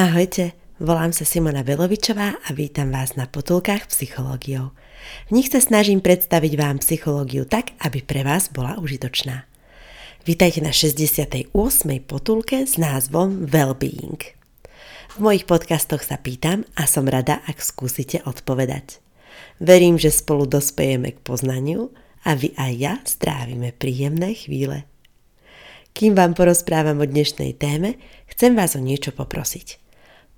Ahojte, volám sa Simona Belovičová a vítam vás na potulkách psychológiou. V nich sa snažím predstaviť vám psychológiu tak, aby pre vás bola užitočná. Vítajte na 68. potulke s názvom Wellbeing. V mojich podcastoch sa pýtam a som rada, ak skúsite odpovedať. Verím, že spolu dospejeme k poznaniu a vy aj ja strávime príjemné chvíle. Kým vám porozprávam o dnešnej téme, chcem vás o niečo poprosiť.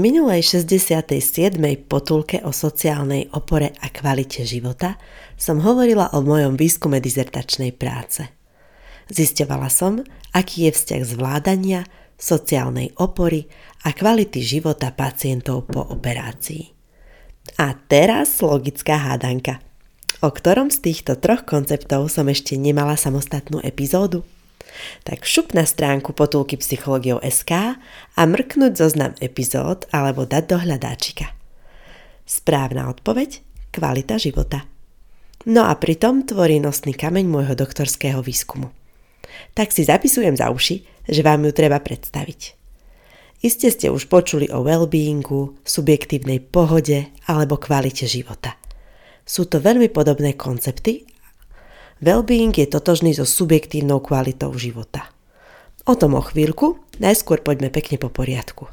Minulej 67. potulke o sociálnej opore a kvalite života som hovorila o mojom výskume dizertačnej práce. Zisťovala som, aký je vzťah zvládania, sociálnej opory a kvality života pacientov po operácii. A teraz logická hádanka. O ktorom z týchto troch konceptov som ešte nemala samostatnú epizódu? Tak šup na stránku potulky psychológiou SK a mrknúť zoznam epizód alebo dať do hľadáčika. Správna odpoveď – kvalita života. No a pritom tvorí nosný kameň môjho doktorského výskumu. Tak si zapisujem za uši, že vám ju treba predstaviť. Iste ste už počuli o well-beingu, subjektívnej pohode alebo kvalite života. Sú to veľmi podobné koncepty Wellbeing je totožný so subjektívnou kvalitou života. O tom o chvíľku, najskôr poďme pekne po poriadku.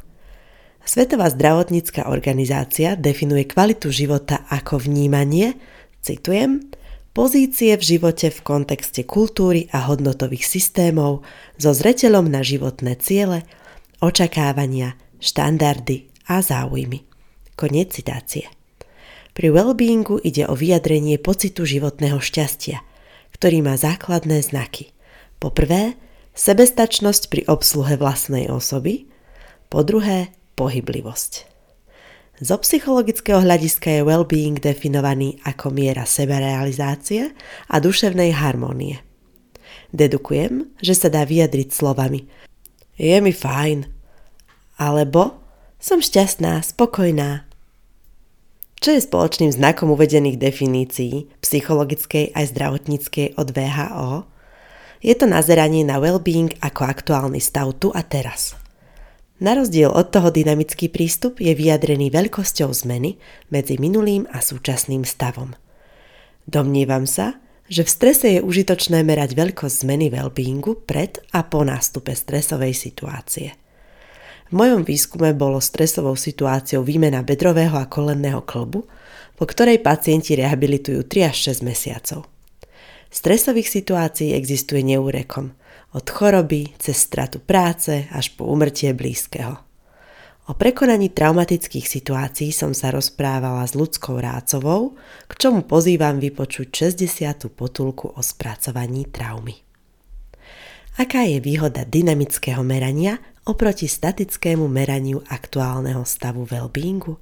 Svetová zdravotnícka organizácia definuje kvalitu života ako vnímanie, citujem, pozície v živote v kontexte kultúry a hodnotových systémov so zreteľom na životné ciele, očakávania, štandardy a záujmy. Koniec citácie. Pri wellbeingu ide o vyjadrenie pocitu životného šťastia – ktorý má základné znaky. Po prvé, sebestačnosť pri obsluhe vlastnej osoby, po druhé, pohyblivosť. Zo psychologického hľadiska je well-being definovaný ako miera sebarealizácie a duševnej harmónie. Dedukujem, že sa dá vyjadriť slovami je mi fajn, alebo som šťastná, spokojná, čo je spoločným znakom uvedených definícií psychologickej aj zdravotníckej od VHO? Je to nazeranie na well-being ako aktuálny stav tu a teraz. Na rozdiel od toho dynamický prístup je vyjadrený veľkosťou zmeny medzi minulým a súčasným stavom. Domnievam sa, že v strese je užitočné merať veľkosť zmeny well-beingu pred a po nástupe stresovej situácie – v mojom výskume bolo stresovou situáciou výmena bedrového a kolenného klbu, po ktorej pacienti rehabilitujú 3 až 6 mesiacov. Stresových situácií existuje neúrekom, od choroby cez stratu práce až po umrtie blízkeho. O prekonaní traumatických situácií som sa rozprávala s ľudskou Rácovou, k čomu pozývam vypočuť 60. potulku o spracovaní traumy. Aká je výhoda dynamického merania oproti statickému meraniu aktuálneho stavu well-beingu?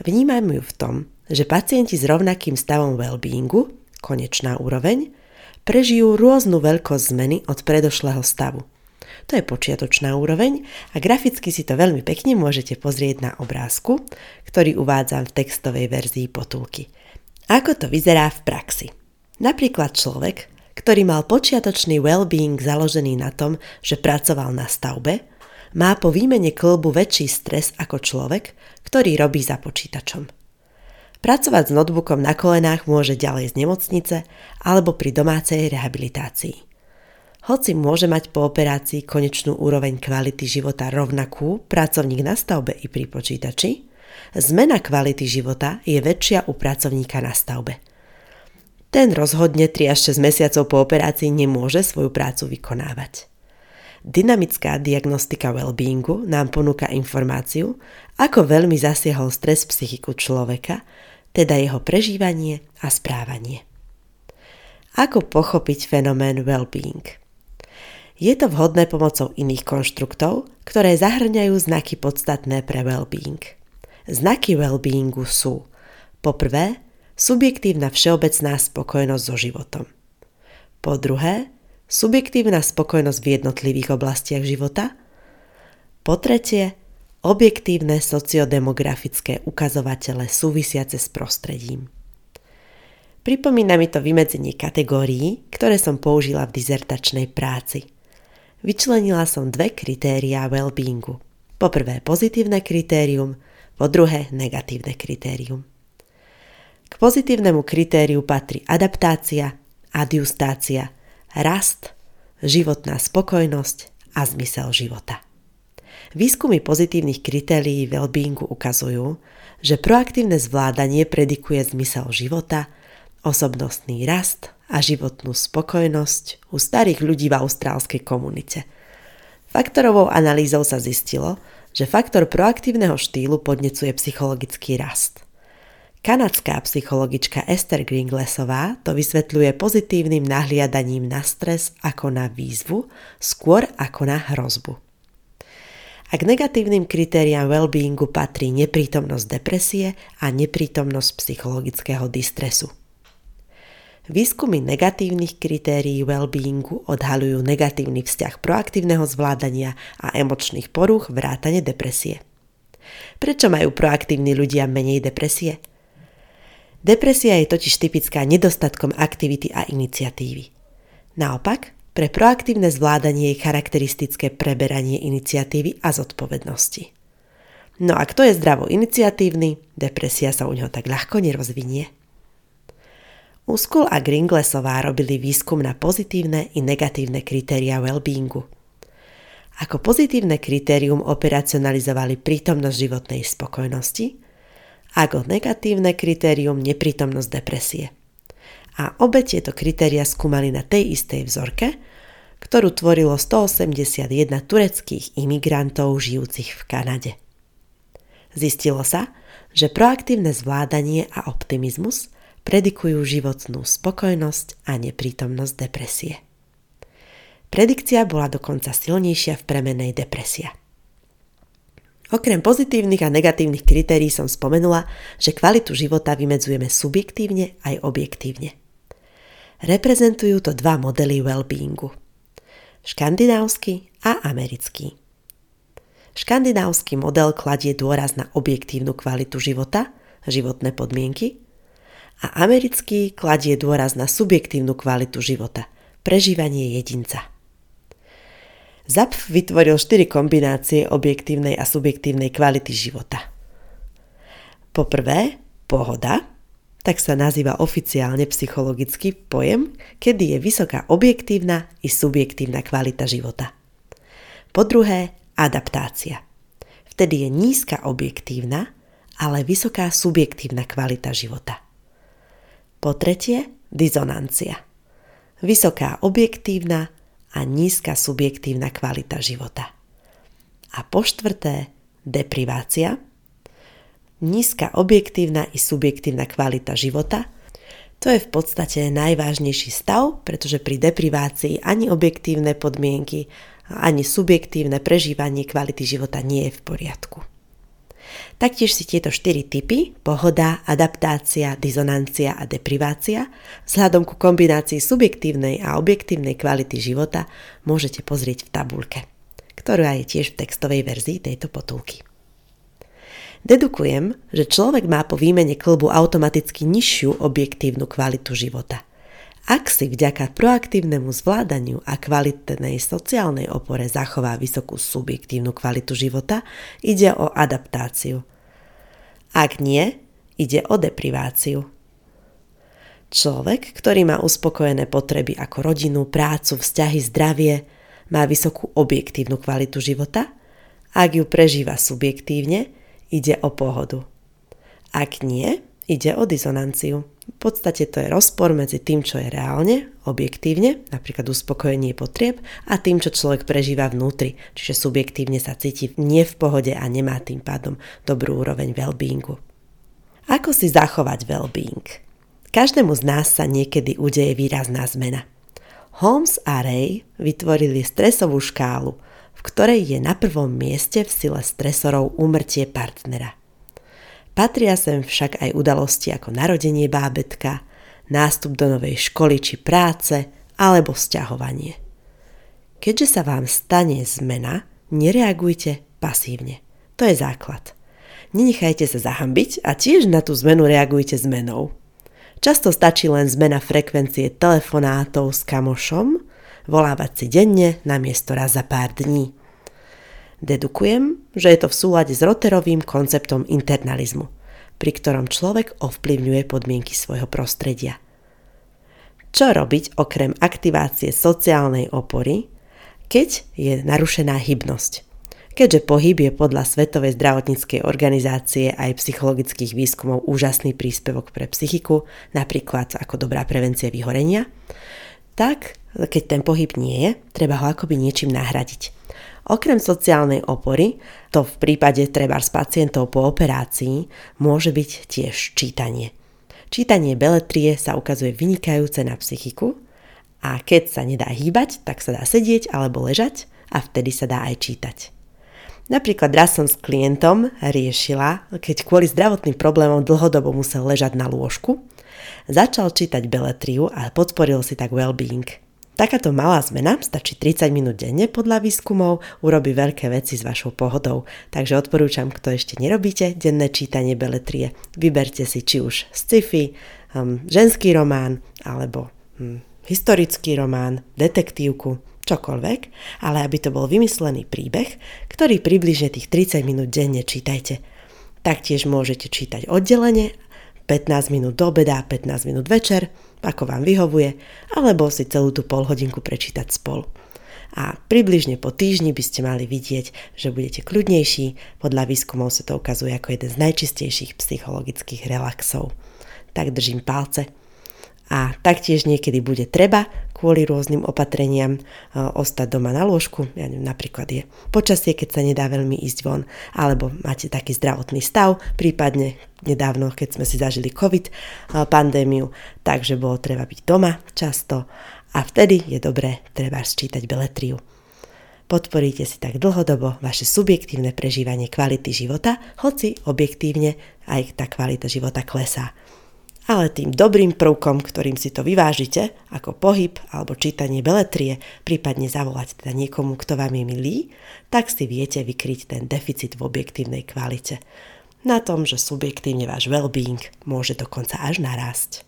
Vnímajme ju v tom, že pacienti s rovnakým stavom well-beingu, konečná úroveň, prežijú rôznu veľkosť zmeny od predošlého stavu. To je počiatočná úroveň a graficky si to veľmi pekne môžete pozrieť na obrázku, ktorý uvádzam v textovej verzii potulky. Ako to vyzerá v praxi? Napríklad človek, ktorý mal počiatočný well-being založený na tom, že pracoval na stavbe, má po výmene klbu väčší stres ako človek, ktorý robí za počítačom. Pracovať s notebookom na kolenách môže ďalej z nemocnice alebo pri domácej rehabilitácii. Hoci môže mať po operácii konečnú úroveň kvality života rovnakú pracovník na stavbe i pri počítači, zmena kvality života je väčšia u pracovníka na stavbe – ten rozhodne 3 až 6 mesiacov po operácii nemôže svoju prácu vykonávať. Dynamická diagnostika well-beingu nám ponúka informáciu, ako veľmi zasiahol stres psychiku človeka, teda jeho prežívanie a správanie. Ako pochopiť fenomén well-being? Je to vhodné pomocou iných konštruktov, ktoré zahrňajú znaky podstatné pre well-being. Znaky well-beingu sú poprvé subjektívna všeobecná spokojnosť so životom. Po druhé, subjektívna spokojnosť v jednotlivých oblastiach života. Po tretie, objektívne sociodemografické ukazovatele súvisiace s prostredím. Pripomína mi to vymedzenie kategórií, ktoré som použila v dizertačnej práci – Vyčlenila som dve kritériá well-beingu. Po prvé pozitívne kritérium, po druhé negatívne kritérium. K pozitívnemu kritériu patrí adaptácia, adjustácia, rast, životná spokojnosť a zmysel života. Výskumy pozitívnych kritérií well-beingu ukazujú, že proaktívne zvládanie predikuje zmysel života, osobnostný rast a životnú spokojnosť u starých ľudí v austrálskej komunite. Faktorovou analýzou sa zistilo, že faktor proaktívneho štýlu podnecuje psychologický rast. Kanadská psychologička Esther Gringlesová to vysvetľuje pozitívnym nahliadaním na stres ako na výzvu, skôr ako na hrozbu. A k negatívnym kritériám well-beingu patrí neprítomnosť depresie a neprítomnosť psychologického distresu. Výskumy negatívnych kritérií well-beingu odhalujú negatívny vzťah proaktívneho zvládania a emočných porúch vrátane depresie. Prečo majú proaktívni ľudia menej depresie? Depresia je totiž typická nedostatkom aktivity a iniciatívy. Naopak, pre proaktívne zvládanie je charakteristické preberanie iniciatívy a zodpovednosti. No a kto je zdravo iniciatívny, depresia sa u neho tak ľahko nerozvinie. Uskul a Gringlesová robili výskum na pozitívne i negatívne kritéria well-beingu. Ako pozitívne kritérium operacionalizovali prítomnosť životnej spokojnosti, ako negatívne kritérium neprítomnosť depresie. A obe tieto kritéria skúmali na tej istej vzorke, ktorú tvorilo 181 tureckých imigrantov žijúcich v Kanade. Zistilo sa, že proaktívne zvládanie a optimizmus – predikujú životnú spokojnosť a neprítomnosť depresie. Predikcia bola dokonca silnejšia v premenej depresia. Okrem pozitívnych a negatívnych kritérií som spomenula, že kvalitu života vymedzujeme subjektívne aj objektívne. Reprezentujú to dva modely well-beingu. Škandinávsky a americký. Škandinávsky model kladie dôraz na objektívnu kvalitu života, životné podmienky a americký kladie dôraz na subjektívnu kvalitu života, prežívanie jedinca. ZAPF vytvoril štyri kombinácie objektívnej a subjektívnej kvality života. Poprvé, pohoda, tak sa nazýva oficiálne psychologický pojem, kedy je vysoká objektívna i subjektívna kvalita života. Po druhé, adaptácia. Vtedy je nízka objektívna, ale vysoká subjektívna kvalita života. Po tretie, dizonancia. Vysoká objektívna a nízka subjektívna kvalita života. A po štvrté, deprivácia. Nízka objektívna i subjektívna kvalita života. To je v podstate najvážnejší stav, pretože pri deprivácii ani objektívne podmienky, ani subjektívne prežívanie kvality života nie je v poriadku. Taktiež si tieto štyri typy, pohoda, adaptácia, dizonancia a deprivácia, vzhľadom ku kombinácii subjektívnej a objektívnej kvality života môžete pozrieť v tabulke, ktorá je tiež v textovej verzii tejto potulky. Dedukujem, že človek má po výmene klbu automaticky nižšiu objektívnu kvalitu života – ak si vďaka proaktívnemu zvládaniu a kvalitnej sociálnej opore zachová vysokú subjektívnu kvalitu života, ide o adaptáciu. Ak nie, ide o depriváciu. Človek, ktorý má uspokojené potreby ako rodinu, prácu, vzťahy, zdravie, má vysokú objektívnu kvalitu života. Ak ju prežíva subjektívne, ide o pohodu. Ak nie, ide o dizonanciu. V podstate to je rozpor medzi tým, čo je reálne, objektívne, napríklad uspokojenie potrieb, a tým, čo človek prežíva vnútri, čiže subjektívne sa cíti nie v pohode a nemá tým pádom dobrú úroveň well-beingu. Ako si zachovať well-being? Každému z nás sa niekedy udeje výrazná zmena. Holmes a Ray vytvorili stresovú škálu, v ktorej je na prvom mieste v sile stresorov úmrtie partnera. Patria sem však aj udalosti ako narodenie bábetka, nástup do novej školy či práce alebo sťahovanie. Keďže sa vám stane zmena, nereagujte pasívne. To je základ. Nenechajte sa zahambiť a tiež na tú zmenu reagujte zmenou. Často stačí len zmena frekvencie telefonátov s kamošom, volávať si denne namiesto raz za pár dní. Dedukujem, že je to v súlade s Roterovým konceptom internalizmu, pri ktorom človek ovplyvňuje podmienky svojho prostredia. Čo robiť okrem aktivácie sociálnej opory, keď je narušená hybnosť? keďže pohyb je podľa Svetovej zdravotníckej organizácie aj psychologických výskumov úžasný príspevok pre psychiku, napríklad ako dobrá prevencia vyhorenia, tak keď ten pohyb nie je, treba ho akoby niečím nahradiť. Okrem sociálnej opory, to v prípade treba s pacientov po operácii, môže byť tiež čítanie. Čítanie beletrie sa ukazuje vynikajúce na psychiku a keď sa nedá hýbať, tak sa dá sedieť alebo ležať a vtedy sa dá aj čítať. Napríklad raz som s klientom riešila, keď kvôli zdravotným problémom dlhodobo musel ležať na lôžku, začal čítať beletriu a podporil si tak well-being. Takáto malá zmena, stačí 30 minút denne podľa výskumov, urobí veľké veci s vašou pohodou. Takže odporúčam, kto ešte nerobíte denné čítanie beletrie, vyberte si či už sci-fi, um, ženský román alebo um, historický román, detektívku, čokoľvek, ale aby to bol vymyslený príbeh, ktorý približne tých 30 minút denne čítajte. Taktiež môžete čítať oddelenie, 15 minút do obeda, 15 minút večer, ako vám vyhovuje, alebo si celú tú polhodinku prečítať spolu. A približne po týždni by ste mali vidieť, že budete kľudnejší, podľa výskumov sa to ukazuje ako jeden z najčistejších psychologických relaxov. Tak držím palce a taktiež niekedy bude treba kvôli rôznym opatreniam e, ostať doma na lôžku. Ja neviem, napríklad je počasie, keď sa nedá veľmi ísť von, alebo máte taký zdravotný stav, prípadne nedávno, keď sme si zažili COVID e, pandémiu, takže bolo treba byť doma často a vtedy je dobré treba sčítať beletriu. Podporíte si tak dlhodobo vaše subjektívne prežívanie kvality života, hoci objektívne aj tá kvalita života klesá ale tým dobrým prvkom, ktorým si to vyvážite, ako pohyb alebo čítanie beletrie, prípadne zavolať teda niekomu, kto vám je milý, tak si viete vykryť ten deficit v objektívnej kvalite. Na tom, že subjektívne váš well-being môže dokonca až narásť.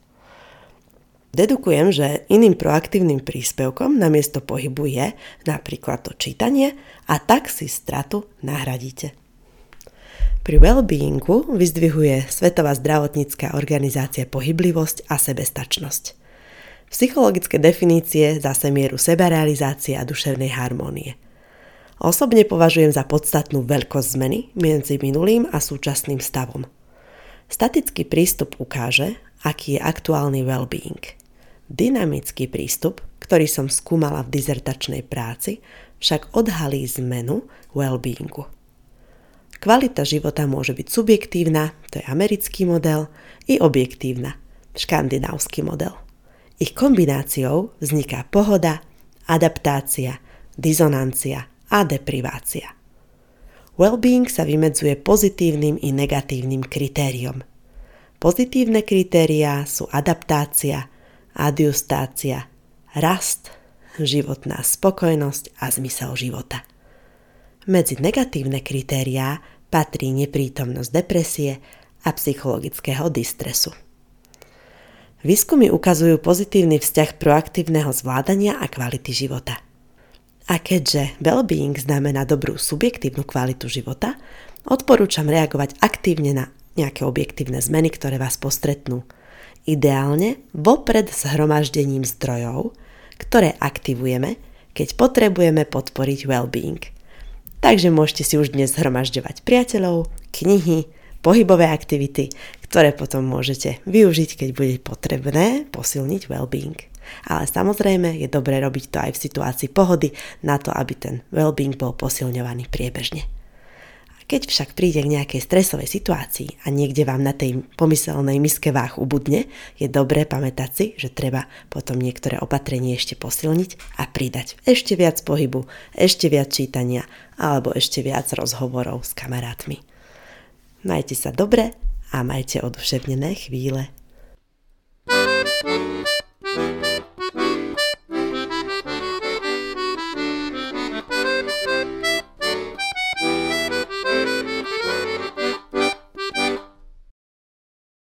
Dedukujem, že iným proaktívnym príspevkom na miesto pohybu je napríklad to čítanie a tak si stratu nahradíte. Pri well-beingu vyzdvihuje Svetová zdravotnícká organizácia pohyblivosť a sebestačnosť. Psychologické definície zase mieru sebarealizácie a duševnej harmónie. Osobne považujem za podstatnú veľkosť zmeny medzi minulým a súčasným stavom. Statický prístup ukáže, aký je aktuálny well-being. Dynamický prístup, ktorý som skúmala v dizertačnej práci, však odhalí zmenu well-beingu. Kvalita života môže byť subjektívna, to je americký model, i objektívna, škandinávsky model. Ich kombináciou vzniká pohoda, adaptácia, dizonancia a deprivácia. Wellbeing sa vymedzuje pozitívnym i negatívnym kritériom. Pozitívne kritériá sú adaptácia, adiustácia, rast, životná spokojnosť a zmysel života. Medzi negatívne kritériá patrí neprítomnosť depresie a psychologického distresu. Výskumy ukazujú pozitívny vzťah proaktívneho zvládania a kvality života. A keďže well-being znamená dobrú subjektívnu kvalitu života, odporúčam reagovať aktívne na nejaké objektívne zmeny, ktoré vás postretnú. Ideálne vopred s hromaždením zdrojov, ktoré aktivujeme, keď potrebujeme podporiť well-being – Takže môžete si už dnes zhromažďovať priateľov, knihy, pohybové aktivity, ktoré potom môžete využiť, keď bude potrebné posilniť well-being. Ale samozrejme je dobré robiť to aj v situácii pohody na to, aby ten well-being bol posilňovaný priebežne. Keď však príde k nejakej stresovej situácii a niekde vám na tej pomyselnej miske váh ubudne, je dobré pamätať si, že treba potom niektoré opatrenie ešte posilniť a pridať ešte viac pohybu, ešte viac čítania alebo ešte viac rozhovorov s kamarátmi. Majte sa dobre a majte oduševnené chvíle.